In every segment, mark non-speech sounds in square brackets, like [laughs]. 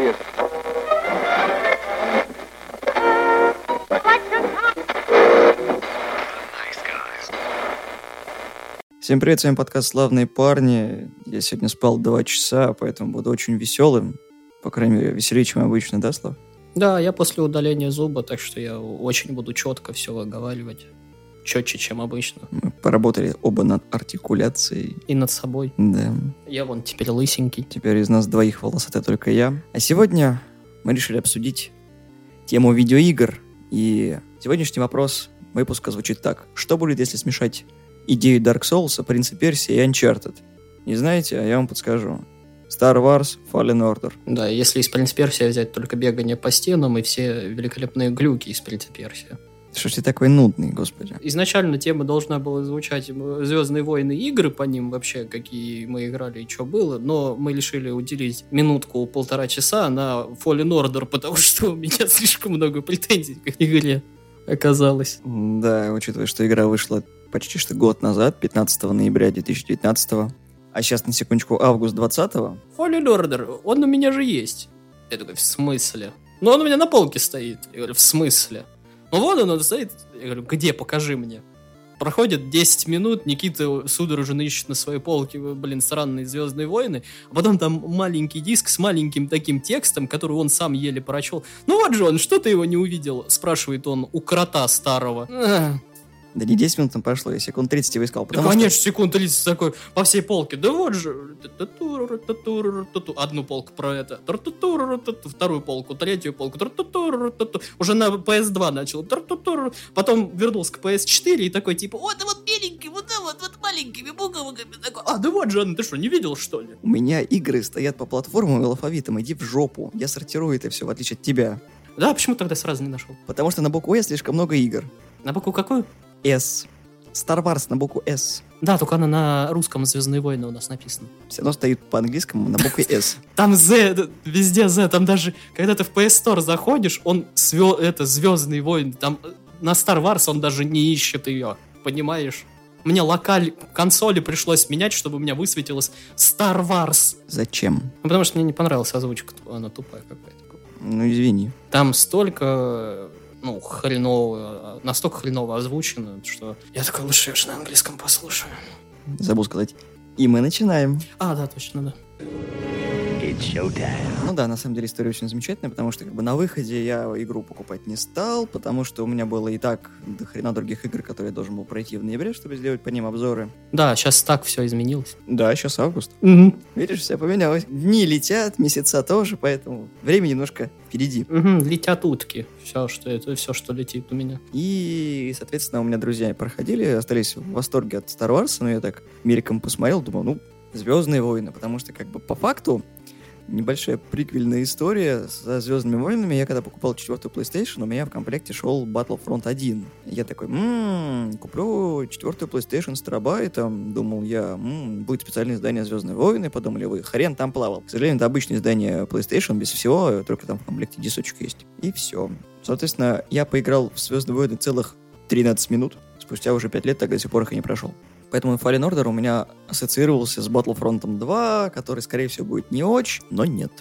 serious. Всем привет, с вами подкаст «Славные парни». Я сегодня спал два часа, поэтому буду очень веселым. По крайней мере, веселее, чем обычно, да, Слав? Да, я после удаления зуба, так что я очень буду четко все выговаривать. Четче, чем обычно. Поработали оба над артикуляцией. И над собой. Да. Я вон теперь лысенький. Теперь из нас двоих волосатый только я. А сегодня мы решили обсудить тему видеоигр. И сегодняшний вопрос выпуска звучит так. Что будет, если смешать идею Dark Souls, Принца Персии и Uncharted? Не знаете, а я вам подскажу. Star Wars Fallen Order. Да, если из Принца Персия взять только бегание по стенам и все великолепные глюки из Принца Персия. Что ж ты такой нудный, господи? Изначально тема должна была звучать Звездные войны игры по ним вообще, какие мы играли и что было, но мы решили уделить минутку полтора часа на Fallen Order, потому что у меня слишком много претензий к игре оказалось. Да, учитывая, что игра вышла почти что год назад, 15 ноября 2019 а сейчас, на секундочку, август 20-го. Fallen Order, он у меня же есть. Я такой, в смысле? Ну, он у меня на полке стоит. Я говорю, в смысле? Ну, вот он, он стоит. Я говорю, где, покажи мне. Проходит 10 минут, Никита судорожно ищет на своей полке, блин, странные Звездные войны, а потом там маленький диск с маленьким таким текстом, который он сам еле прочел. Ну вот же он, что ты его не увидел? Спрашивает он у крота старого. Да не 10 минут там прошло, я секунд 30 его искал. Да, конечно, что... секунд 30 такой по всей полке. Да вот же. Одну полку про это. Вторую полку, третью полку. Уже на PS2 начал. Потом вернулся к PS4 и такой типа, вот, вот беленький, вот, вот, вот маленькими буквами. А, да вот же, ты что, не видел, что ли? У меня игры стоят по платформам и алфавитам. Иди в жопу. Я сортирую это все, в отличие от тебя. Да, почему тогда сразу не нашел? Потому что на букву «С» слишком много игр. На букву какую? S. Star Wars на букву S. Да, только она на русском «Звездные войны» у нас написана. Все равно стоит по-английскому на букве [laughs] S. Там Z, везде Z, там даже, когда ты в PS Store заходишь, он, свё, это, «Звездные войны», там на Star Wars он даже не ищет ее, понимаешь? Мне локаль консоли пришлось менять, чтобы у меня высветилось Star Wars. Зачем? Ну, потому что мне не понравилась озвучка, она тупая какая-то. Ну, извини. Там столько ну, хреново, настолько хреново озвучено, что я такой, лучше же на английском послушаю. Забыл сказать. И мы начинаем. А, да, точно, да. Ну да, на самом деле история очень замечательная, потому что как бы на выходе я игру покупать не стал, потому что у меня было и так до хрена других игр, которые я должен был пройти в ноябре, чтобы сделать по ним обзоры. Да, сейчас так все изменилось. Да, сейчас август. Угу. Видишь, все поменялось. Дни летят, месяца тоже, поэтому время немножко впереди. Угу, летят утки. Все, что это, все, что летит у меня. И, соответственно, у меня друзья проходили, остались в восторге от Star Wars, но я так мельком посмотрел, думал, ну, Звездные войны, потому что, как бы, по факту, небольшая приквельная история со Звездными войнами. Я когда покупал четвертую PlayStation, у меня в комплекте шел Battlefront 1. Я такой, ммм, куплю четвертую PlayStation с терабайтом. Думал я, ммм, будет специальное издание Звездные войны. Подумали вы, хрен там плавал. К сожалению, это обычное издание PlayStation без всего, только там в комплекте дисочек есть. И все. Соответственно, я поиграл в Звездные войны целых 13 минут. Спустя уже 5 лет, так до сих пор их и не прошел. Поэтому Fallen Order у меня ассоциировался с Battlefront 2, который, скорее всего, будет не очень, но нет.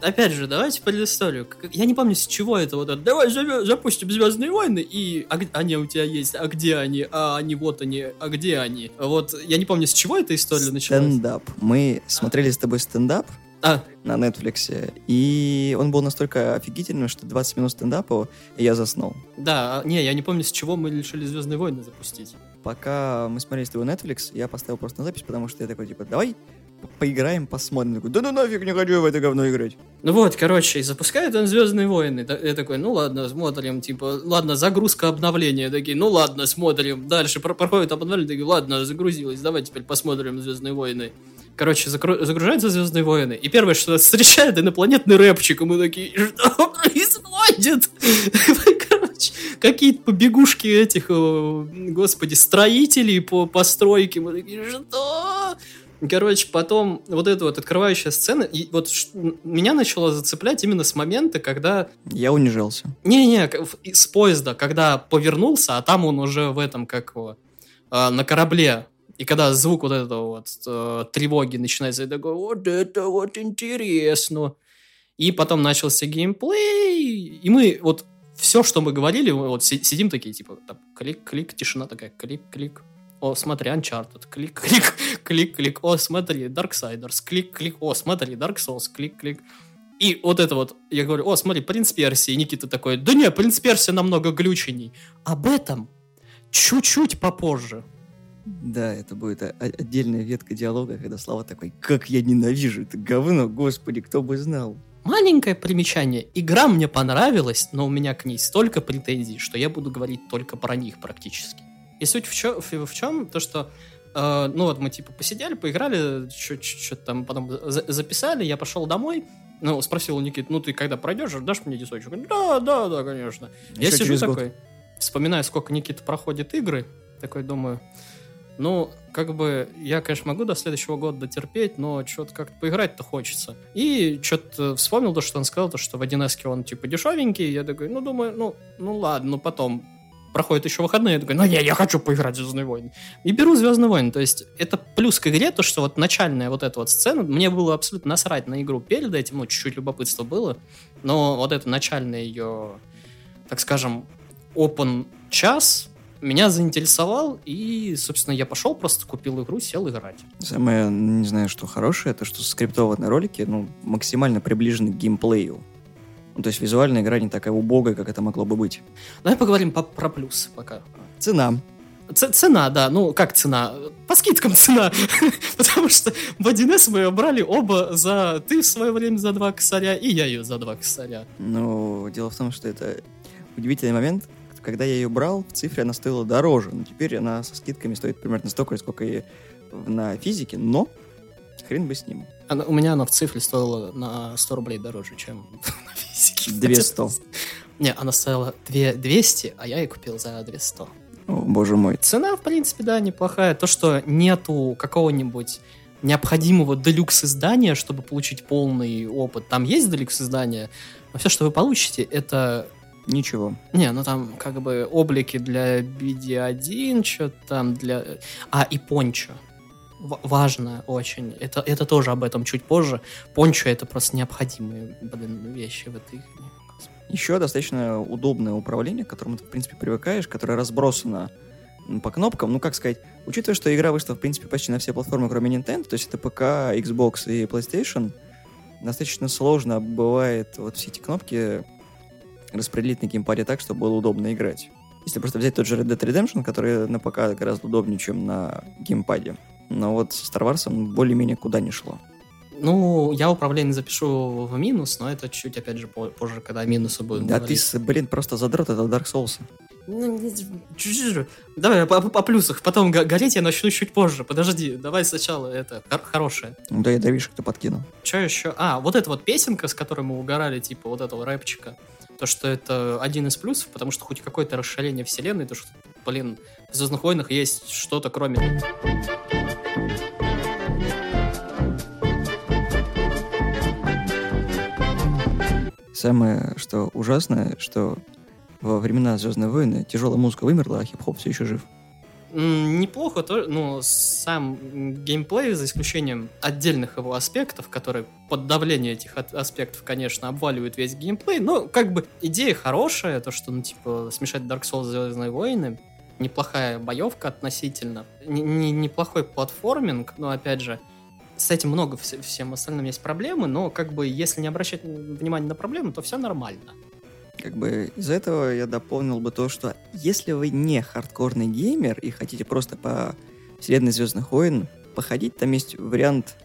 Опять же, давайте предысторию. Я не помню, с чего это вот это. Давай запустим Звездные войны, и а, они у тебя есть, а где они? А они вот они, а где они? Вот я не помню, с чего эта история началась. Стендап. Мы смотрели с тобой стендап, а. на Netflix. И он был настолько офигительным, что 20 минут стендапа, и я заснул. Да, не, я не помню, с чего мы решили Звездные войны запустить. Пока мы смотрели с тобой Netflix, я поставил просто на запись, потому что я такой, типа, давай поиграем, посмотрим. Я такой, да ну нафиг не хочу в это говно играть. Ну вот, короче, запускает он Звездные войны. Я такой, ну ладно, смотрим, типа, ладно, загрузка обновления. Такие, ну ладно, смотрим. Дальше проходит обновление, такие, ладно, загрузилось, давай теперь посмотрим Звездные войны. Короче, загружаются Звездные войны. И первое, что нас встречает, инопланетный рэпчик. И мы такие, что происходит? [laughs] Какие-то побегушки этих, господи, строителей по постройке. Мы такие, что? Короче, потом вот эта вот открывающая сцена, и вот меня начало зацеплять именно с момента, когда... Я унижался. Не-не, с поезда, когда повернулся, а там он уже в этом, как его, на корабле и когда звук вот этого вот э, тревоги начинается, я такой, вот это вот интересно. И потом начался геймплей, и мы вот все, что мы говорили, мы вот си- сидим такие, типа, там, клик-клик, тишина такая, клик-клик. О, смотри, Uncharted, клик-клик, [laughs] клик-клик. О, смотри, Darksiders, клик-клик. О, смотри, Dark Souls, клик-клик. И вот это вот, я говорю, о, смотри, Принц Персии. И Никита такой, да не, Принц Персия намного глюченей. Об этом чуть-чуть попозже. Да, это будет отдельная ветка диалога, когда Слава такой, как я ненавижу это говно, господи, кто бы знал. Маленькое примечание. Игра мне понравилась, но у меня к ней столько претензий, что я буду говорить только про них практически. И суть в, чё- в, в чем? То, что э, ну вот мы типа посидели, поиграли, что-то там потом за- записали, я пошел домой, ну, спросил у Никиты, ну ты когда пройдешь, дашь мне дисочек? Да, да, да, конечно. Я Ещё сижу через год. такой, вспоминаю, сколько Никита проходит игры, такой думаю, ну, как бы, я, конечно, могу до следующего года дотерпеть, но что-то как-то поиграть-то хочется. И что-то вспомнил то, что он сказал, то, что в 1С он, типа, дешевенький. Я такой, ну, думаю, ну, ну ладно, ну, потом проходят еще выходные, я такой, ну, не, я хочу поиграть в Звездные войны. И беру Звездные войны. То есть, это плюс к игре, то, что вот начальная вот эта вот сцена, мне было абсолютно насрать на игру перед этим, ну, чуть-чуть любопытство было, но вот это начальная ее, так скажем, open час меня заинтересовал, и, собственно, я пошел, просто купил игру, сел играть. Самое, не знаю, что хорошее, это что скриптованные ролики, ну, максимально приближены к геймплею. Ну, то есть визуальная игра не такая убогая, как это могло бы быть. Давай поговорим по- про плюсы пока. Цена. Ц- цена, да, ну как цена? По скидкам цена. [laughs] Потому что в 1С мы ее брали оба за... Ты в свое время за два косаря, и я ее за два косаря. Но дело в том, что это удивительный момент. Когда я ее брал, в цифре она стоила дороже, но теперь она со скидками стоит примерно столько, сколько и на физике, но хрен бы с ним. Она- у меня она в цифре стоила на 100 рублей дороже, чем [laughs] на физике. 200. Не, она стоила 2 200, а я ее купил за 200. О, боже мой. Цена, в принципе, да, неплохая. То, что нету какого-нибудь необходимого делюкс издания, чтобы получить полный опыт. Там есть делюкс издание, но все, что вы получите, это Ничего. не, ну там как бы облики для BD1, что там для... А, и пончо. В- важно очень. Это, это тоже об этом чуть позже. Пончо это просто необходимые, блин, вещи в этой. Еще достаточно удобное управление, к которому ты, в принципе, привыкаешь, которое разбросано по кнопкам. Ну, как сказать, учитывая, что игра вышла, в принципе, почти на все платформы, кроме Nintendo, то есть это ПК, Xbox и PlayStation, достаточно сложно бывает вот все эти кнопки распределить на геймпаде так, чтобы было удобно играть. Если просто взять тот же Red Dead Redemption, который на ПК гораздо удобнее, чем на геймпаде. Но вот с Star Wars более-менее куда не шло. Ну, я управление запишу в минус, но это чуть, опять же, по- позже, когда о минусы будем Да ты, говорить. с- блин, просто задрот это Dark Souls. Ну. Давай по, по плюсах, потом го- гореть я начну чуть позже. Подожди, давай сначала это хор- хорошее. Ну да, я давишь, кто подкинул. Что еще? А, вот эта вот песенка, с которой мы угорали, типа вот этого рэпчика. То, что это один из плюсов, потому что хоть какое-то расширение вселенной, то, что, блин, в Звездных войнах есть что-то кроме... Самое, что ужасное, что во времена Звездной войны тяжелая музыка вымерла, а хип-хоп все еще жив. Неплохо, то, ну, сам геймплей, за исключением отдельных его аспектов, которые под давление этих аспектов, конечно, обваливают весь геймплей, но как бы идея хорошая, то, что, ну, типа, смешать Dark Souls и Звездные войны, неплохая боевка относительно, не- не- неплохой платформинг, но, опять же, с этим много вс- всем остальным есть проблемы, но, как бы, если не обращать внимания на проблемы, то все нормально. Как бы из этого я дополнил бы то, что если вы не хардкорный геймер и хотите просто по вселенной Звездных войн походить, там есть вариант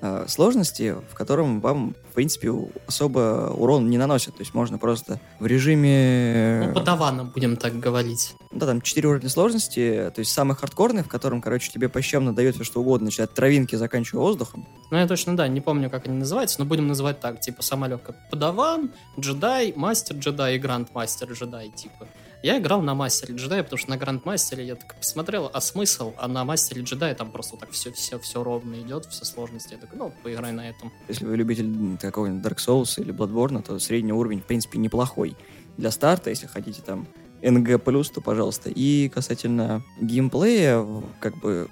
э, сложности, в котором вам, в принципе, особо урон не наносят. То есть можно просто в режиме... Ну, по даванам будем так говорить. Да, там 4 уровня сложности, то есть самый хардкорный, в котором, короче, тебе пощемно дает все что угодно, начиная от травинки, заканчивая воздухом. Ну, я точно, да, не помню, как они называются, но будем называть так, типа, самолетка. Подаван, джедай, мастер джедай и гранд-мастер джедай, типа. Я играл на мастере джедая, потому что на гранд-мастере я так посмотрел, а смысл? А на мастере джедая там просто так все, все, все ровно идет, все сложности. Я такой, ну, поиграй на этом. Если вы любитель какого-нибудь Dark Souls или Bloodborne, то средний уровень, в принципе, неплохой. Для старта, если хотите там NG+, то пожалуйста. И касательно геймплея, как бы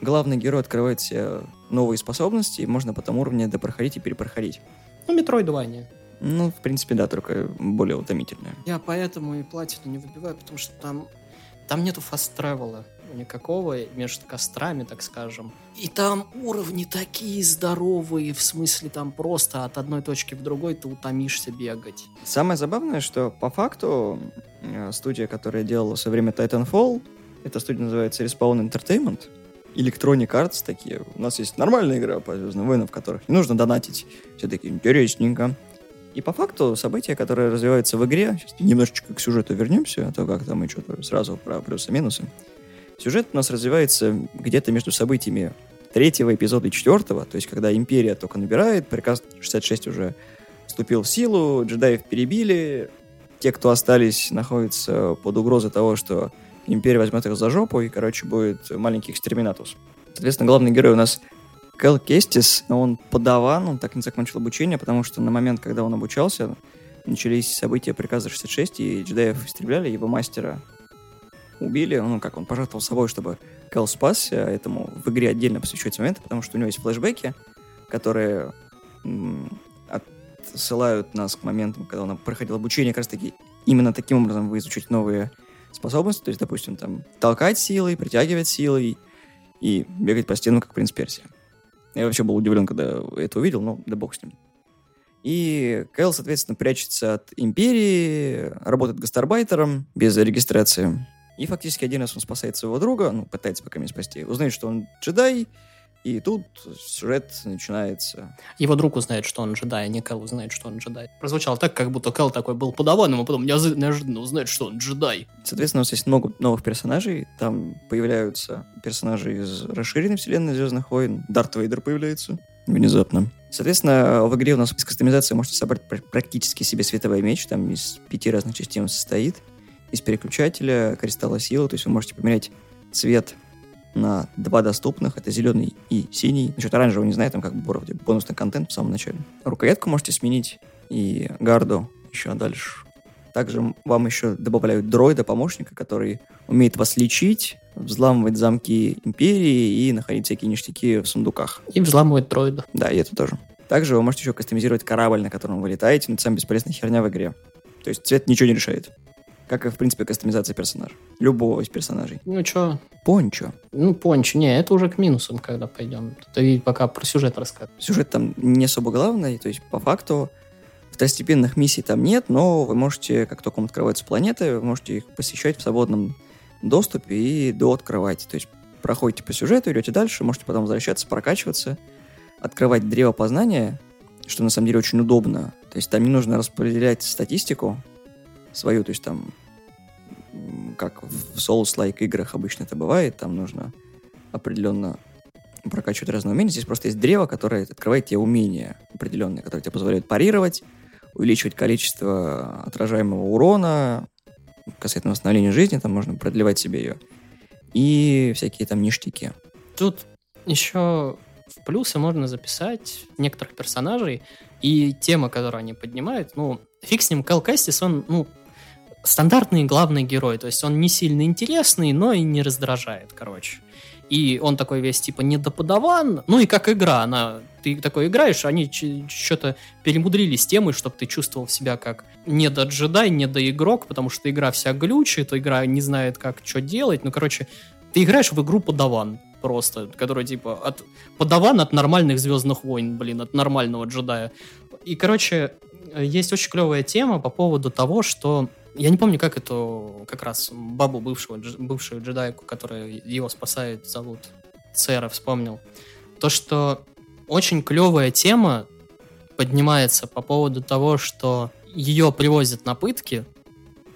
главный герой открывает себе новые способности, и можно по тому уровню допроходить и перепроходить. Ну, Метроидвания. Ну, в принципе, да, только более утомительная. Я поэтому и платину не выбиваю, потому что там, там нету фаст-тревела никакого между кострами, так скажем. И там уровни такие здоровые, в смысле там просто от одной точки в другой ты утомишься бегать. Самое забавное, что по факту э, студия, которая делала все время Titanfall, эта студия называется Respawn Entertainment, Electronic Arts такие. У нас есть нормальная игра по Звездным войнам, в которых не нужно донатить. Все таки интересненько. И по факту события, которые развиваются в игре, немножечко к сюжету вернемся, а то как-то мы что-то сразу про плюсы-минусы. Сюжет у нас развивается где-то между событиями третьего эпизода и четвертого, то есть когда Империя только набирает, приказ 66 уже вступил в силу, джедаев перебили, те, кто остались, находятся под угрозой того, что Империя возьмет их за жопу, и, короче, будет маленький экстерминатус. Соответственно, главный герой у нас Кэл Кестис, он подаван, он так и не закончил обучение, потому что на момент, когда он обучался, начались события приказа 66, и джедаев истребляли, его мастера убили, ну, как он пожертвовал собой, чтобы Кэл спасся, этому в игре отдельно посвящаются моменты, потому что у него есть флешбеки, которые отсылают нас к моментам, когда он проходил обучение, как раз таки именно таким образом вы изучите новые способности, то есть, допустим, там, толкать силой, притягивать силой и бегать по стенам, как принц Персия. Я вообще был удивлен, когда это увидел, но да бог с ним. И Кэл, соответственно, прячется от Империи, работает гастарбайтером без регистрации. И фактически один раз он спасает своего друга, ну, пытается пока меня спасти, узнает, что он джедай, и тут сюжет начинается. Его друг узнает, что он джедай, а не Кэл узнает, что он джедай. Прозвучало так, как будто Кэл такой был подаваном, а потом неожиданно узнает, что он джедай. Соответственно, у нас есть много новых персонажей. Там появляются персонажи из расширенной вселенной Звездных войн. Дарт Вейдер появляется внезапно. Соответственно, в игре у нас из кастомизации можете собрать практически себе световой меч. Там из пяти разных частей он состоит. Из переключателя, кристалла силы. То есть вы можете поменять цвет на два доступных. Это зеленый и синий. Насчет оранжевого не знаю, там как бы вроде бонусный контент в самом начале. Рукоятку можете сменить и гарду еще дальше. Также вам еще добавляют дроида-помощника, который умеет вас лечить, взламывать замки Империи и находить всякие ништяки в сундуках. И взламывать дроида. Да, и это тоже. Также вы можете еще кастомизировать корабль, на котором вы летаете, но это самая бесполезная херня в игре. То есть цвет ничего не решает как и, в принципе, кастомизация персонажа. Любого из персонажей. Ну, что? Пончо. Ну, пончо. Не, это уже к минусам, когда пойдем. Ты пока про сюжет рассказывай. Сюжет там не особо главный, то есть, по факту, второстепенных миссий там нет, но вы можете, как только вам открываются планеты, вы можете их посещать в свободном доступе и дооткрывать. То есть, проходите по сюжету, идете дальше, можете потом возвращаться, прокачиваться, открывать древо познания, что на самом деле очень удобно. То есть там не нужно распределять статистику свою, то есть там как в Souls-like играх обычно это бывает, там нужно определенно прокачивать разные умения. Здесь просто есть древо, которое открывает тебе умения определенные, которые тебе позволяют парировать, увеличивать количество отражаемого урона, касательно восстановления жизни, там можно продлевать себе ее, и всякие там ништяки. Тут еще в плюсы можно записать некоторых персонажей, и тема, которую они поднимают, ну, фиг с ним, Кэл Кастис, он, ну, стандартный главный герой, то есть он не сильно интересный, но и не раздражает, короче. И он такой весь типа недоподаван, ну и как игра, она, ты такой играешь, они что-то перемудрили с темой, чтобы ты чувствовал себя как не до джедай, не до игрок, потому что игра вся глючит, игра не знает, как что делать, ну, короче, ты играешь в игру подаван просто, которая типа от подаван от нормальных Звездных войн, блин, от нормального джедая. И, короче, есть очень клевая тема по поводу того, что я не помню, как эту как раз бабу бывшего, бывшую джедайку, которая его спасает, зовут. Цера вспомнил. То, что очень клевая тема поднимается по поводу того, что ее привозят на пытки,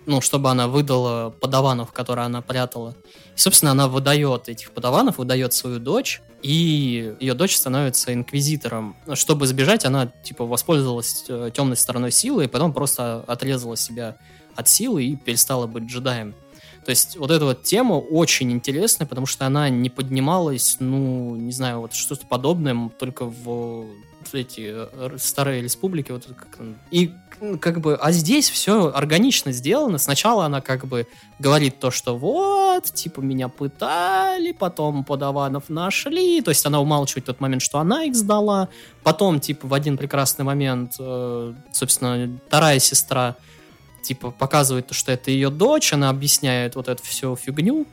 ну, чтобы она выдала подаванов, которые она прятала. И, собственно, она выдает этих подаванов, выдает свою дочь, и ее дочь становится инквизитором. Чтобы сбежать, она, типа, воспользовалась э, темной стороной силы, и потом просто отрезала себя от силы и перестала быть джедаем. То есть вот эта вот тема очень интересная, потому что она не поднималась, ну, не знаю, вот что-то подобное только в эти э, старые республики, вот как, и как бы, а здесь все органично сделано. Сначала она как бы говорит то, что вот, типа, меня пытали, потом подаванов нашли, то есть она умалчивает тот момент, что она их сдала, потом, типа, в один прекрасный момент, э, собственно, вторая сестра, типа, показывает, что это ее дочь, она объясняет вот эту всю фигню,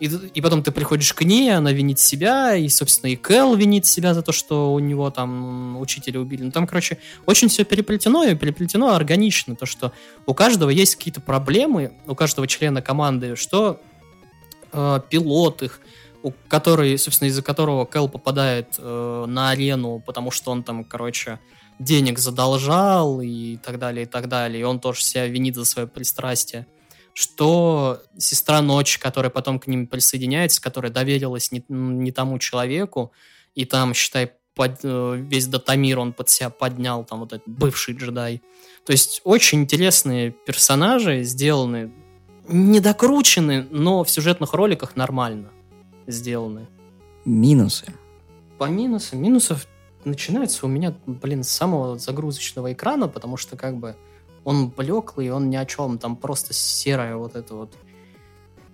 и, и потом ты приходишь к ней, она винит себя, и, собственно, и Кэл винит себя за то, что у него там учителя убили. Ну, там, короче, очень все переплетено, и переплетено органично. То, что у каждого есть какие-то проблемы, у каждого члена команды, что э, пилот их, у, который, собственно, из-за которого Кэл попадает э, на арену, потому что он там, короче, денег задолжал и так далее, и так далее. И он тоже себя винит за свое пристрастие что сестра Ночь, которая потом к ним присоединяется, которая доверилась не, не тому человеку, и там, считай, под, э, весь Датамир он под себя поднял, там вот этот бывший джедай. То есть очень интересные персонажи сделаны, недокручены, но в сюжетных роликах нормально сделаны. Минусы. По минусам, минусов начинается у меня, блин, с самого загрузочного экрана, потому что как бы он блеклый, он ни о чем, там просто серая вот эта вот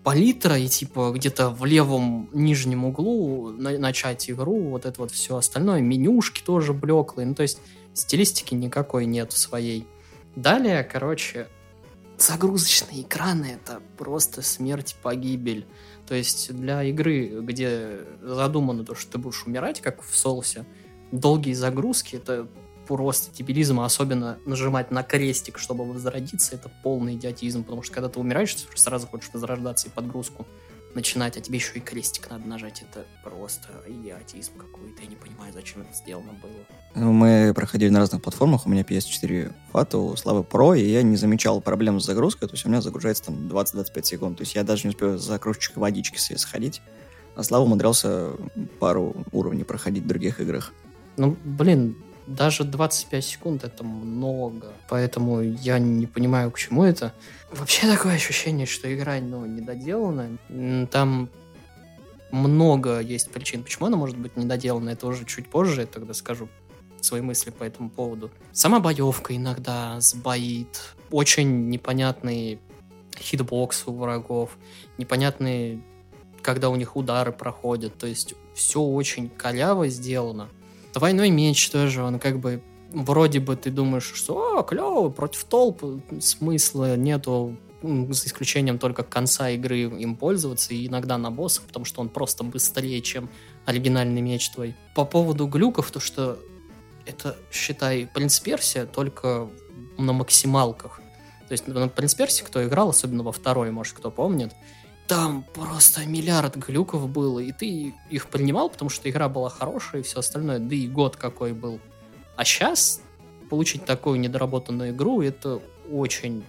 палитра, и типа где-то в левом нижнем углу на начать игру, вот это вот все остальное, менюшки тоже блеклые, ну то есть стилистики никакой нет своей. Далее, короче, загрузочные экраны это просто смерть, погибель. То есть для игры, где задумано то, что ты будешь умирать, как в Солсе, долгие загрузки это просто дебилизм, а особенно нажимать на крестик, чтобы возродиться, это полный идиотизм, потому что когда ты умираешь, ты сразу хочешь возрождаться и подгрузку начинать, а тебе еще и крестик надо нажать. Это просто идиотизм какой-то. Я не понимаю, зачем это сделано было. Ну, мы проходили на разных платформах. У меня PS4 FAT, у Славы Pro, и я не замечал проблем с загрузкой. То есть у меня загружается там 20-25 секунд. То есть я даже не успею за кружечкой водички себе сходить. А Слава умудрялся пару уровней проходить в других играх. Ну, блин, даже 25 секунд это много, поэтому я не понимаю, к чему это. Вообще такое ощущение, что игра ну, недоделана. Там много есть причин, почему она может быть недоделана. Это уже чуть позже, я тогда скажу свои мысли по этому поводу. Сама боевка иногда сбоит. Очень непонятный хитбокс у врагов. Непонятные, когда у них удары проходят. То есть все очень коряво сделано. Двойной меч тоже, он как бы вроде бы ты думаешь, что о, клево, против толп смысла нету, за исключением только конца игры им пользоваться, и иногда на боссах, потому что он просто быстрее, чем оригинальный меч твой. По поводу глюков, то что это, считай, Принц Персия, только на максималках. То есть на Принц Персия, кто играл, особенно во второй, может, кто помнит, там просто миллиард глюков было, и ты их принимал, потому что игра была хорошая и все остальное, да и год какой был. А сейчас получить такую недоработанную игру, это очень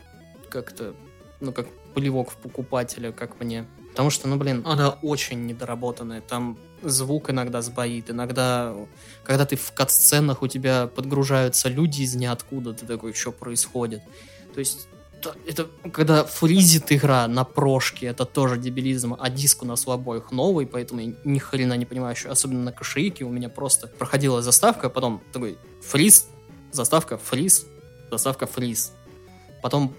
как-то, ну, как плевок в покупателя, как мне. Потому что, ну, блин, она очень недоработанная. Там звук иногда сбоит, иногда, когда ты в кат-сценах, у тебя подгружаются люди из ниоткуда, ты такой, что происходит? То есть это когда фризит игра на прошке, это тоже дебилизм, а диск у нас у обоих новый, поэтому я ни хрена не понимаю, что особенно на кошейке у меня просто проходила заставка, потом такой фриз, заставка, фриз, заставка, фриз. Потом,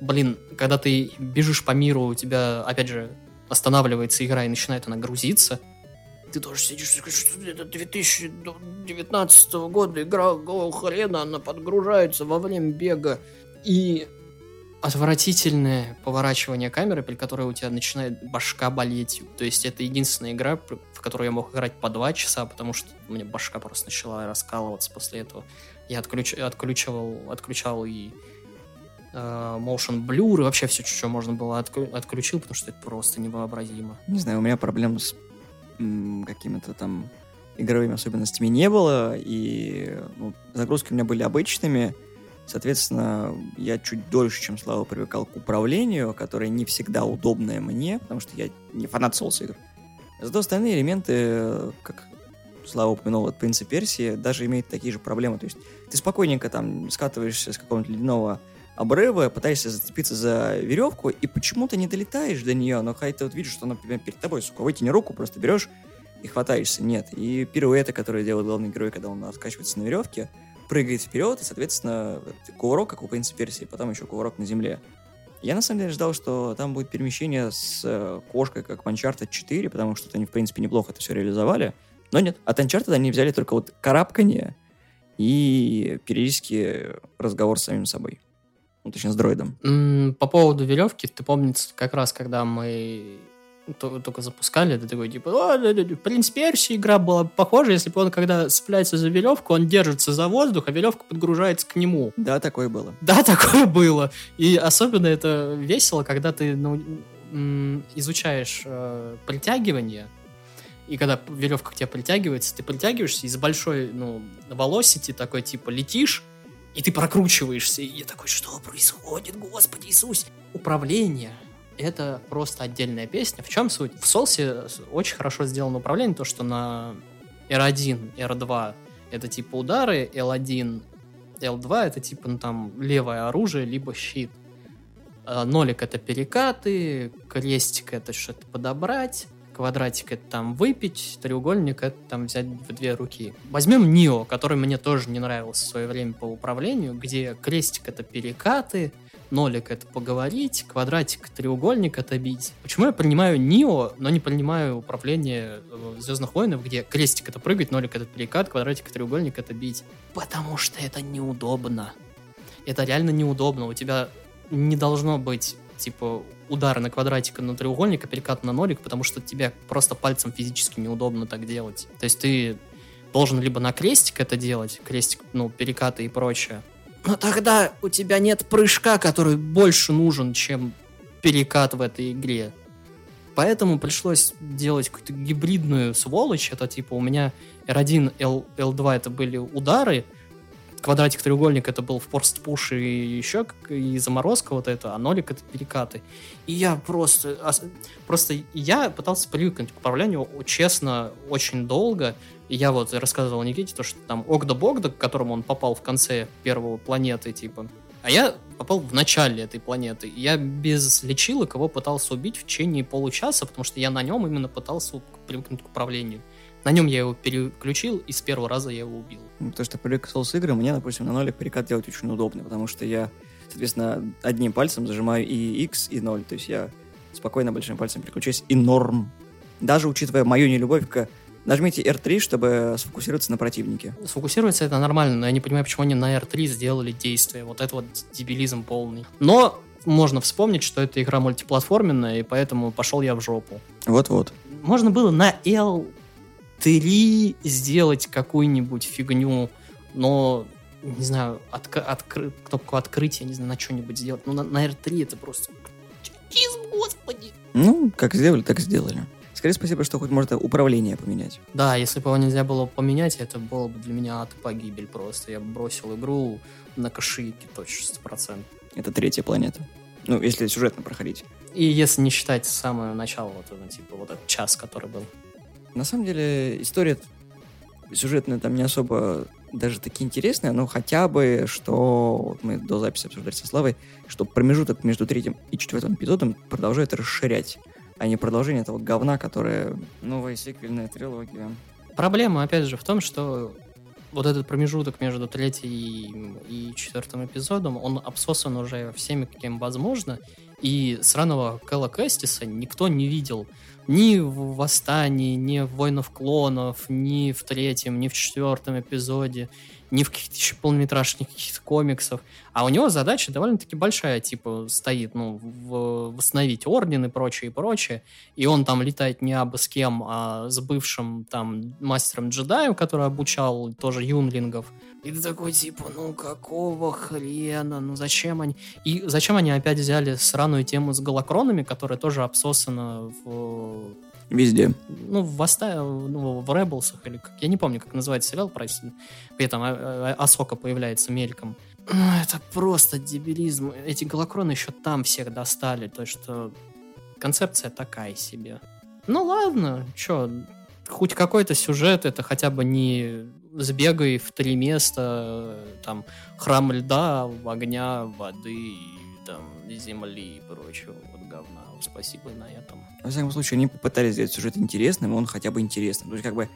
блин, когда ты бежишь по миру, у тебя, опять же, останавливается игра и начинает она грузиться, ты тоже сидишь что это 2019 года игра голого хрена, она подгружается во время бега. И отвратительное поворачивание камеры, при которой у тебя начинает башка болеть. То есть это единственная игра, в которую я мог играть по два часа, потому что у меня башка просто начала раскалываться после этого. Я отключ... отключивал, отключал и э, motion blur, и вообще все, что можно было, отклю... отключил, потому что это просто невообразимо. Не знаю, у меня проблем с какими-то там игровыми особенностями не было, и ну, загрузки у меня были обычными, Соответственно, я чуть дольше, чем Слава, привыкал к управлению, которое не всегда удобное мне, потому что я не фанат соус игр. Зато остальные элементы, как Слава упомянул, от Принца Персии, даже имеют такие же проблемы. То есть ты спокойненько там скатываешься с какого-нибудь ледяного обрыва, пытаешься зацепиться за веревку, и почему-то не долетаешь до нее, но хотя ты вот видишь, что она например, перед тобой, сука, вытяни руку, просто берешь, и хватаешься. Нет. И пируэты, которые делает главный герой, когда он откачивается на веревке, прыгает вперед, и, соответственно, кувырок, как у Принца Персии, потом еще кувырок на земле. Я, на самом деле, ждал, что там будет перемещение с э, кошкой, как в Uncharted 4, потому что они, в принципе, неплохо это все реализовали. Но нет, от Uncharted они взяли только вот карабкание и периодически разговор с самим собой. Ну, точнее, с дроидом. По поводу веревки, ты помнится, как раз когда мы только запускали, ты такой, типа, «О, да, да, да, «Принц Персии» игра была похожа, если бы он, когда цепляется за веревку, он держится за воздух, а веревка подгружается к нему. Да, такое было. Да, [laughs] такое было. И особенно это весело, когда ты ну, изучаешь э, притягивание, и когда веревка к тебе притягивается, ты притягиваешься из большой, ну, velocity такой, типа, летишь, и ты прокручиваешься, и я такой, что происходит, господи Иисус? Управление — это просто отдельная песня. В чем суть? В Солсе очень хорошо сделано управление, то, что на R1, R2 это типа удары, L1 L2 это типа, ну там, левое оружие, либо щит. А, Нолик это перекаты, крестик это что-то подобрать, квадратик это там выпить, треугольник это там взять в две руки. Возьмем Нио, который мне тоже не нравился в свое время по управлению, где крестик это перекаты, нолик это поговорить, квадратик, треугольник это бить. Почему я принимаю Нио, но не принимаю управление э, Звездных войнов, где крестик это прыгать, нолик это перекат, квадратик, треугольник это бить? Потому что это неудобно. Это реально неудобно. У тебя не должно быть типа удара на квадратик на треугольник, а перекат на нолик, потому что тебе просто пальцем физически неудобно так делать. То есть ты должен либо на крестик это делать, крестик, ну, перекаты и прочее. Но тогда у тебя нет прыжка, который больше нужен, чем перекат в этой игре. Поэтому пришлось делать какую-то гибридную сволочь. Это типа у меня R1, L, L2 это были удары, квадратик, треугольник это был форст пуш и еще и заморозка вот это, а нолик это перекаты. И я просто, ос- просто я пытался привыкнуть к управлению честно очень долго. И я вот рассказывал Никите то, что там Огда-Богда, к которому он попал в конце первого планеты, типа. А я попал в начале этой планеты. И я без лечилок его пытался убить в течение получаса, потому что я на нем именно пытался привыкнуть к управлению. На нем я его переключил, и с первого раза я его убил. То, что Souls игры, мне, допустим, на нолик перекат делать очень удобно, потому что я, соответственно, одним пальцем зажимаю и X, и 0. То есть я спокойно большим пальцем переключаюсь и норм. Даже учитывая мою нелюбовь к... Нажмите R3, чтобы сфокусироваться на противнике. Сфокусироваться это нормально, но я не понимаю, почему они на R3 сделали действие. Вот это вот дебилизм полный. Но можно вспомнить, что это игра мультиплатформенная, и поэтому пошел я в жопу. Вот-вот. Можно было на L3 сделать какую-нибудь фигню, но, не знаю, отк- откры- кнопку открытия, не знаю, на что-нибудь сделать. Ну, на, на R3 это просто... Чиз, господи! Ну, как сделали, так сделали. Скорее спасибо, что хоть можно управление поменять. Да, если бы его нельзя было поменять, это было бы для меня и погибель просто. Я бы бросил игру на кошельке точно, 100%. Это третья планета. Ну, если сюжетно проходить. И если не считать самое начало, вот типа, вот этот час, который был. На самом деле, история сюжетная там не особо даже таки интересная, но хотя бы, что вот мы до записи обсуждали со Славой, что промежуток между третьим и четвертым эпизодом продолжает расширять, а не продолжение этого говна, которое новая сиквельная трилогия. Проблема, опять же, в том, что вот этот промежуток между третьим и четвертым эпизодом, он обсосан уже всеми, каким возможно, и сраного Кэлла Кэстиса никто не видел ни в «Восстании», ни в «Войнах клонов», ни в третьем, ни в четвертом эпизоде, ни в каких-то еще полнометражных каких-то комиксов. А у него задача довольно-таки большая, типа, стоит, ну, в- восстановить орден и прочее, и прочее. И он там летает не абы с кем, а с бывшим там мастером-джедаем, который обучал тоже юнглингов. И ты такой, типа, ну какого хрена, ну зачем они... И зачем они опять взяли сраную тему с голокронами, которая тоже обсосана в... Везде. Ну, в Воста... ну, в Ребелсах, или как... Я не помню, как называется сериал, простите. Где там а- а- Асока появляется мельком. Это просто дебилизм. Эти голокроны еще там всех достали, то что концепция такая себе. Ну ладно, чё, хоть какой-то сюжет, это хотя бы не сбегай в три места, там, храм льда, огня, воды, там, земли и прочего вот говна. Спасибо на этом. Во всяком случае, они попытались сделать сюжет интересным, и он хотя бы интересным. То есть, как бы,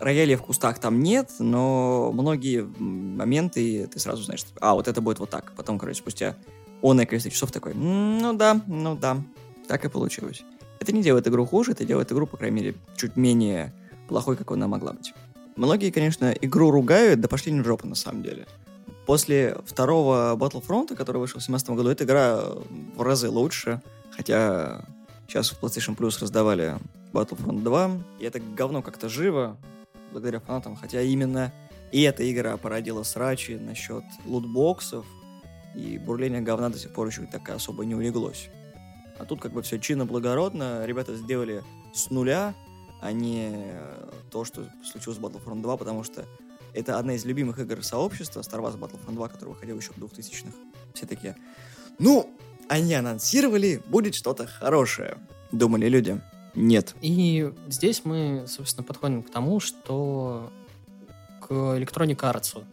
роялей в кустах там нет, но многие моменты ты сразу знаешь, а, вот это будет вот так. Потом, короче, спустя он количество часов такой, ну да, ну да, так и получилось. Это не делает игру хуже, это делает игру, по крайней мере, чуть менее плохой, как она могла быть. Многие, конечно, игру ругают, да пошли не в жопу на самом деле. После второго Battlefront, который вышел в 2017 году, эта игра в разы лучше, хотя сейчас в PlayStation Plus раздавали Battlefront 2, и это говно как-то живо, благодаря фанатам, хотя именно и эта игра породила срачи насчет лутбоксов, и бурление говна до сих пор еще так особо не улеглось. А тут как бы все чинно благородно, ребята сделали с нуля, а не э, то, что случилось в Battlefront 2, потому что это одна из любимых игр сообщества, Star Wars Battlefront 2, который выходил еще в 2000-х. Все такие, ну, они анонсировали, будет что-то хорошее. Думали люди. Нет. И здесь мы, собственно, подходим к тому, что к Electronic Arts.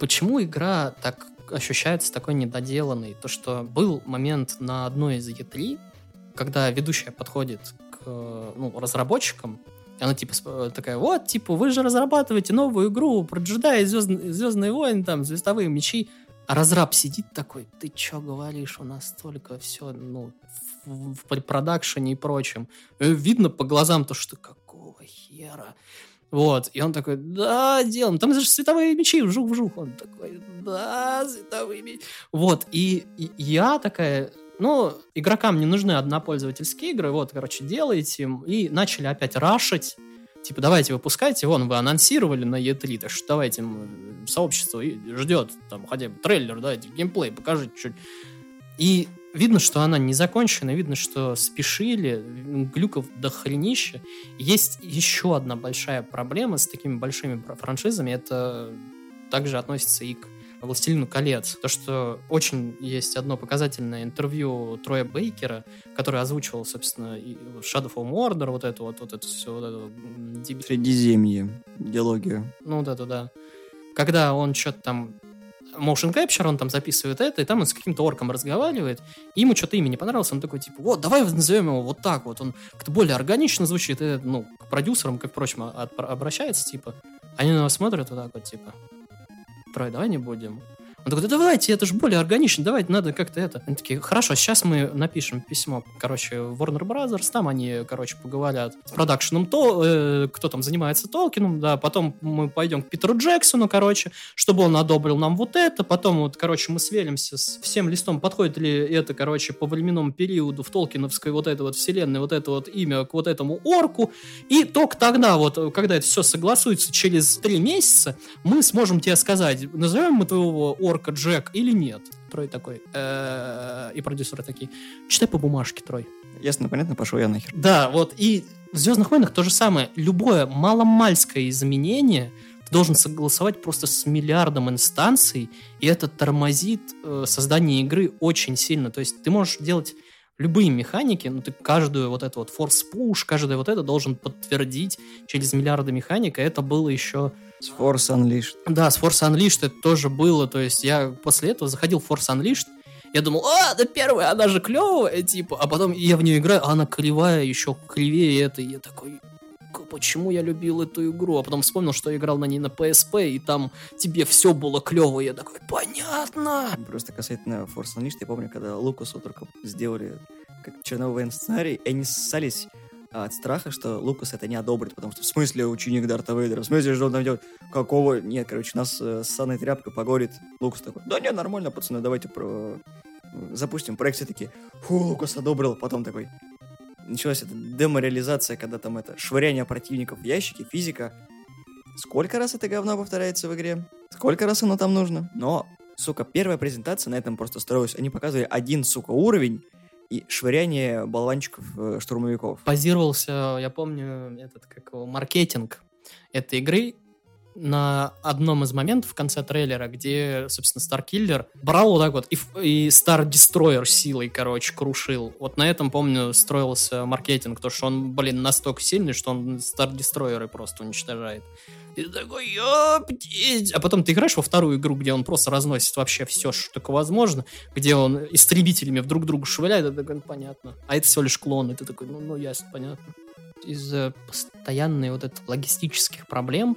Почему игра так ощущается такой недоделанной? То, что был момент на одной из E3, когда ведущая подходит к ну, разработчикам, и она типа такая, вот, типа, вы же разрабатываете новую игру про джедаи, звездные, звездные войны, там, звездовые мечи. А разраб сидит такой, ты чё говоришь, у нас столько все, ну, в, в продакшене и прочем. Видно по глазам то, что какого хера. Вот, и он такой, да, делаем. Там же световые мечи, вжух-вжух. Он такой, да, световые мечи. Вот, и, и я такая, ну, игрокам не нужны однопользовательские игры, вот, короче, делайте им. И начали опять рашить. Типа, давайте выпускайте, вон, вы анонсировали на E3, так что давайте сообщество ждет, там, хотя бы трейлер, давайте, геймплей, покажите чуть. И видно, что она не закончена, видно, что спешили, глюков до хренища. Есть еще одна большая проблема с такими большими франшизами, это также относится и к «Властелину колец». То, что очень есть одно показательное интервью Троя Бейкера, который озвучивал, собственно, Shadow of Mordor, вот это вот, вот это все, вот это... Средиземье, диалогия. Ну, да, да, да. Когда он что-то там motion capture, он там записывает это, и там он с каким-то орком разговаривает, и ему что-то имя не понравилось, он такой, типа, вот, давай назовем его вот так вот, он как-то более органично звучит, и, ну, к продюсерам, как впрочем, обращается, типа, они на него смотрят вот так вот, типа, Трой, давай не будем. Он такой, да давайте, это же более органично, давайте, надо как-то это. Они такие, хорошо, сейчас мы напишем письмо, короче, Warner Brothers, там они, короче, поговорят с продакшеном, то, э, кто там занимается Толкином, да, потом мы пойдем к Питеру Джексону, короче, чтобы он одобрил нам вот это, потом вот, короче, мы сверимся с всем листом, подходит ли это, короче, по временному периоду в Толкиновской вот этой вот вселенной, вот это вот имя к вот этому орку, и только тогда вот, когда это все согласуется через три месяца, мы сможем тебе сказать, назовем мы твоего орка Джек или нет? Трой такой. «Э, и продюсеры такие. Читай по бумажке, Трой. Ясно, понятно, пошел я нахер. Да, вот. И в Звездных войнах то же самое. Любое маломальское изменение ты должен согласовать просто с миллиардом инстанций, и это тормозит э, создание игры очень сильно. То есть ты можешь делать любые механики, ну ты каждую вот эту вот push, каждое вот это должен подтвердить через миллиарды механик, и это было еще с Force Unleashed. Да, с Force Unleashed это тоже было. То есть я после этого заходил в Force Unleashed, я думал, а, да первая, она же клевая, типа. А потом я в нее играю, а она кривая, еще кривее это. И я такой, почему я любил эту игру? А потом вспомнил, что я играл на ней на PSP, и там тебе все было клево. Я такой, понятно. Просто касательно Force Unleashed, я помню, когда Лукасу только сделали как черновой сценарий, и они ссались от страха, что Лукас это не одобрит, потому что в смысле ученик Дарта Вейдера, в смысле, что он там делает? Какого? Нет, короче, нас э, с санной тряпкой погорит. Лукас такой, да не, нормально, пацаны, давайте про... запустим проект. Все таки фу, Лукас одобрил, потом такой... Началась эта демореализация, когда там это швыряние противников в ящики, физика. Сколько раз это говно повторяется в игре? Сколько раз оно там нужно? Но, сука, первая презентация на этом просто строилась. Они показывали один, сука, уровень, и швыряние болванчиков э, штурмовиков. Базировался, я помню, этот как его, маркетинг этой игры на одном из моментов в конце трейлера, где, собственно, Старкиллер брал вот так вот и, и Star Destroyer силой, короче, крушил. Вот на этом, помню, строился маркетинг, то, что он, блин, настолько сильный, что он Star Destroyer просто уничтожает. И ты такой, ёптить. А потом ты играешь во вторую игру, где он просто разносит вообще все, что только возможно, где он истребителями вдруг друга швыряет, это такой, понятно. А это всего лишь клон, и ты такой, ну, ну ясно, понятно. Из-за постоянной вот этих логистических проблем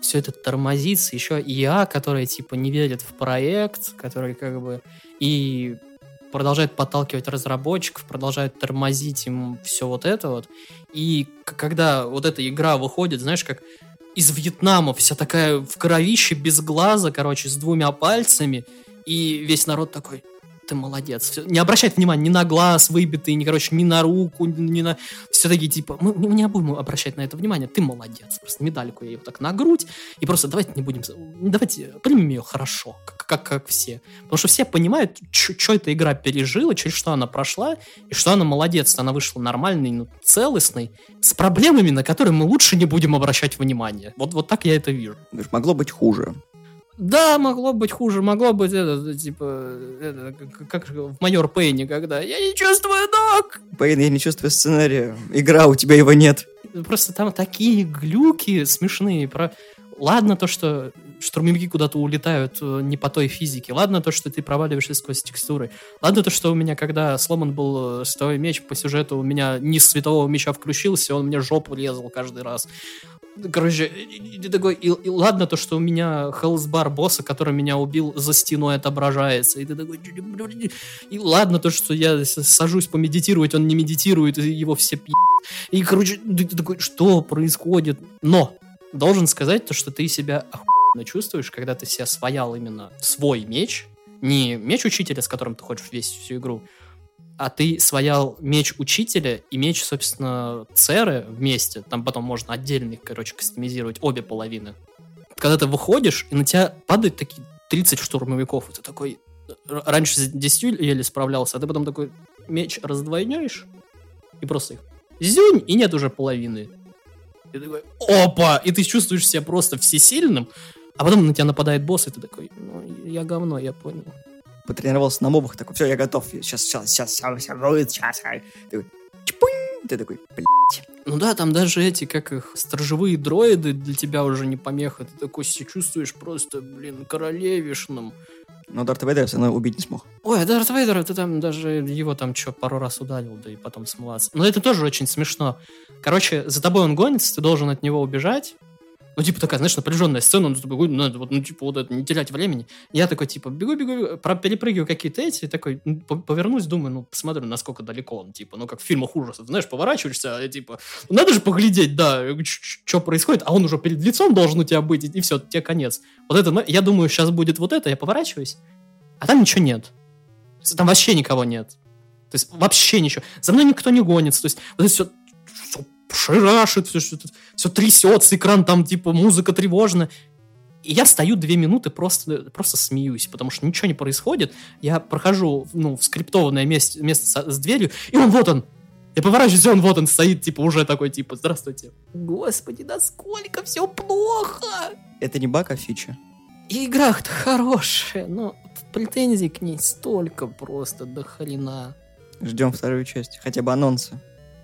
все это тормозится. Еще ИА, которые типа не верят в проект, который как бы и продолжает подталкивать разработчиков, продолжает тормозить им все вот это вот. И когда вот эта игра выходит, знаешь, как из Вьетнама вся такая в кровище, без глаза, короче, с двумя пальцами, и весь народ такой, ты молодец. Всё- Не обращать внимания ни на глаз выбитый, ни, короче, ни на руку, ни на... Все такие, типа, мы, мы не будем обращать на это внимание, ты молодец. Просто медальку я вот так на грудь, и просто давайте не будем... Давайте примем ее хорошо, как, как, как все. Потому что все понимают, что эта игра пережила, через что она прошла, и что она молодец, она вышла нормальной, ну, целостной, с проблемами, на которые мы лучше не будем обращать внимание. Вот, вот так я это вижу. Могло быть хуже. Да, могло быть хуже, могло быть это, типа, это, как, как в майор Пейне, когда я не чувствую ног. Пейн, я не чувствую сценария. Игра, у тебя его нет. Просто там такие глюки смешные. Про... Ладно то, что штурмовики куда-то улетают э, не по той физике. Ладно то, что ты проваливаешься сквозь текстуры. Ладно то, что у меня, когда сломан был э, световой меч по сюжету, у меня низ светового меча включился, он мне жопу резал каждый раз. Короче, ты такой, и, и ладно то, что у меня хелсбар босса, который меня убил, за стеной отображается. И ты такой... И ладно то, что я сажусь помедитировать, он не медитирует, и его все пьют. И, короче, ты, такой, что происходит? Но должен сказать то, что ты себя охуенно чувствуешь, когда ты себя своял именно свой меч, не меч учителя, с которым ты хочешь весь всю игру, а ты своял меч учителя и меч, собственно, Церы вместе. Там потом можно отдельно короче, кастомизировать обе половины. Когда ты выходишь, и на тебя падают такие 30 штурмовиков, и ты такой... р- Раньше с 10 еле справлялся, а ты потом такой меч раздвойняешь, и просто их зюнь, и нет уже половины. И ты такой, опа! И ты чувствуешь себя просто всесильным, а потом на тебя нападает босс, и ты такой, ну, я говно, я понял. Потренировался на мобах, такой, все, я готов. Сейчас, сейчас, сейчас, сейчас, сейчас, такой, чпунь! Ты такой, блядь. Ну да, там даже эти, как их, сторожевые дроиды для тебя уже не помеха. Ты такой себя чувствуешь просто, блин, королевишным. Но Дарт Вейдер все равно убить не смог. Ой, а Дарт Вейдер, ты там даже его там что, пару раз ударил, да и потом смываться. Но это тоже очень смешно. Короче, за тобой он гонится, ты должен от него убежать. Ну, типа такая, знаешь, напряженная сцена, тобой гонит, надо вот, ну, типа, вот это, не терять времени. Я такой, типа, бегу, бегу, бегу, про- перепрыгиваю какие-то эти, такой, ну, по- повернусь, думаю, ну, посмотрю, насколько далеко он, типа, ну, как в фильмах ужасов, знаешь, поворачиваешься, а, типа, надо же поглядеть, да, что происходит, а он уже перед лицом должен у тебя быть, и, все, тебе конец. Вот это, ну, я думаю, сейчас будет вот это, я поворачиваюсь, а там ничего нет. Там вообще никого нет. То есть вообще ничего. За мной никто не гонится. То есть вот это все шарашит, все, все, все трясется, экран там типа музыка тревожная. И я стою две минуты, просто, просто смеюсь, потому что ничего не происходит. Я прохожу ну, в скриптованное место, место со- с дверью, и он вот он. Я поворачиваюсь, и он вот он стоит, типа, уже такой, типа, здравствуйте. Господи, насколько все плохо! Это не баг, а фича. И игра-то хорошая, но претензий к ней столько просто до хрена. Ждем вторую часть. Хотя бы анонсы.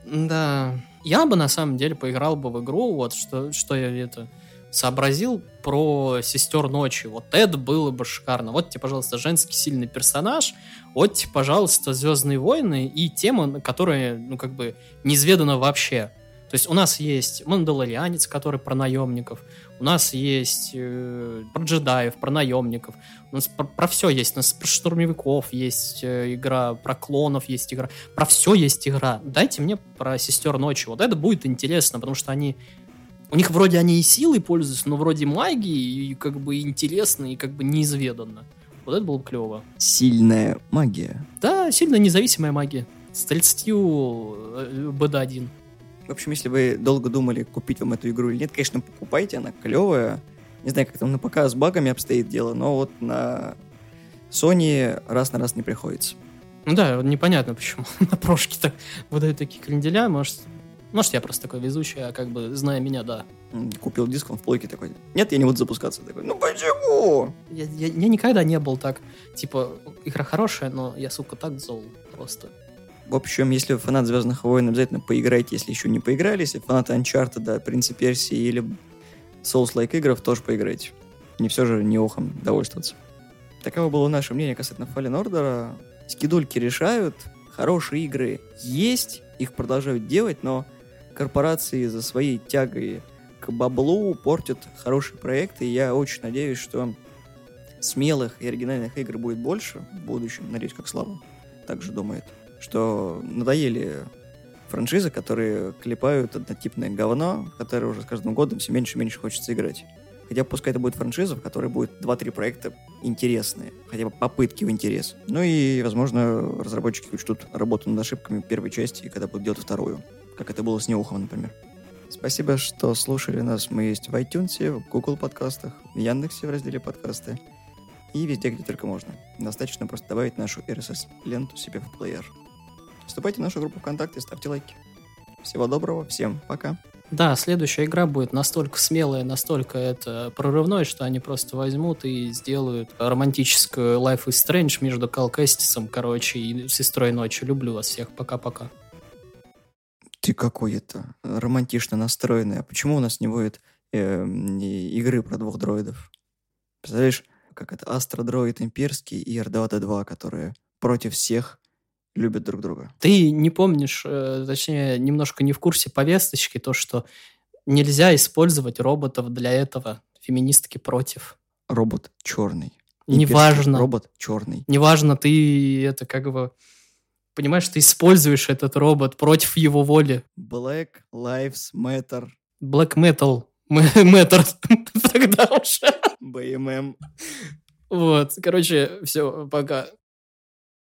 Да. Я бы на самом деле поиграл бы в игру, вот что, что я это сообразил про сестер ночи. Вот это было бы шикарно. Вот тебе, пожалуйста, женский сильный персонаж. Вот тебе, пожалуйста, Звездные войны и тема, которая, ну, как бы, неизведана вообще. То есть у нас есть Мандалорианец, который про наемников. У нас есть э, про джедаев, про наемников. У нас про, все есть. У нас про штурмовиков есть э, игра, про клонов есть игра. Про все есть игра. Дайте мне про сестер ночи. Вот это будет интересно, потому что они... У них вроде они и силой пользуются, но вроде магии, и как бы интересно, и как бы неизведанно. Вот это было бы клево. Сильная магия. Да, сильно независимая магия. С 30 э, БД-1. В общем, если вы долго думали, купить вам эту игру или нет, конечно, покупайте, она клевая. Не знаю, как там на ПК с багами обстоит дело, но вот на Sony раз на раз не приходится. Ну да, непонятно, почему [laughs] на прошке так выдают такие кренделя. Может, Может, я просто такой везучий, а как бы, зная меня, да. Купил диск, он в плойке такой. Нет, я не буду запускаться. Такой, ну почему? Я, я- я никогда не был так, типа, игра хорошая, но я, сука, так зол просто. В общем, если вы фанат Звездных войн, обязательно поиграйте, если еще не поиграли. Если фанаты Uncharted, да, Принца Персии или Souls-like игров, тоже поиграйте. Не все же не охом довольствоваться. Таково было наше мнение касательно Fallen Order. Скидульки решают, хорошие игры есть, их продолжают делать, но корпорации за своей тягой к баблу портят хорошие проекты. И я очень надеюсь, что смелых и оригинальных игр будет больше в будущем. Надеюсь, как Слава также думает что надоели франшизы, которые клепают однотипное говно, которое уже с каждым годом все меньше и меньше хочется играть. Хотя пускай это будет франшиза, в которой будет 2-3 проекта интересные, хотя бы попытки в интерес. Ну и, возможно, разработчики учтут работу над ошибками первой части, когда будут делать вторую, как это было с Неухом, например. Спасибо, что слушали нас. Мы есть в iTunes, в Google подкастах, в Яндексе в разделе подкасты и везде, где только можно. Достаточно просто добавить нашу RSS-ленту себе в плеер. Вступайте в нашу группу ВКонтакте, ставьте лайки. Всего доброго, всем пока. Да, следующая игра будет настолько смелая, настолько это прорывной, что они просто возьмут и сделают романтическую Life is Strange между Кал Кэстисом, короче, и Сестрой Ночи. Люблю вас всех. Пока-пока. Ты какой это романтично настроенный. А почему у нас не будет э, игры про двух дроидов? Представляешь, как это Астродроид имперский и R2-D2, которые против всех любят друг друга. Ты не помнишь, э, точнее, немножко не в курсе повесточки, то, что нельзя использовать роботов для этого. Феминистки против. Робот черный. Неважно. Робот черный. Неважно, ты это как бы... Понимаешь, ты используешь этот робот против его воли. Black Lives Matter. Black Metal. [laughs] Matter. [laughs] Тогда уже. БММ. Вот. Короче, все, пока.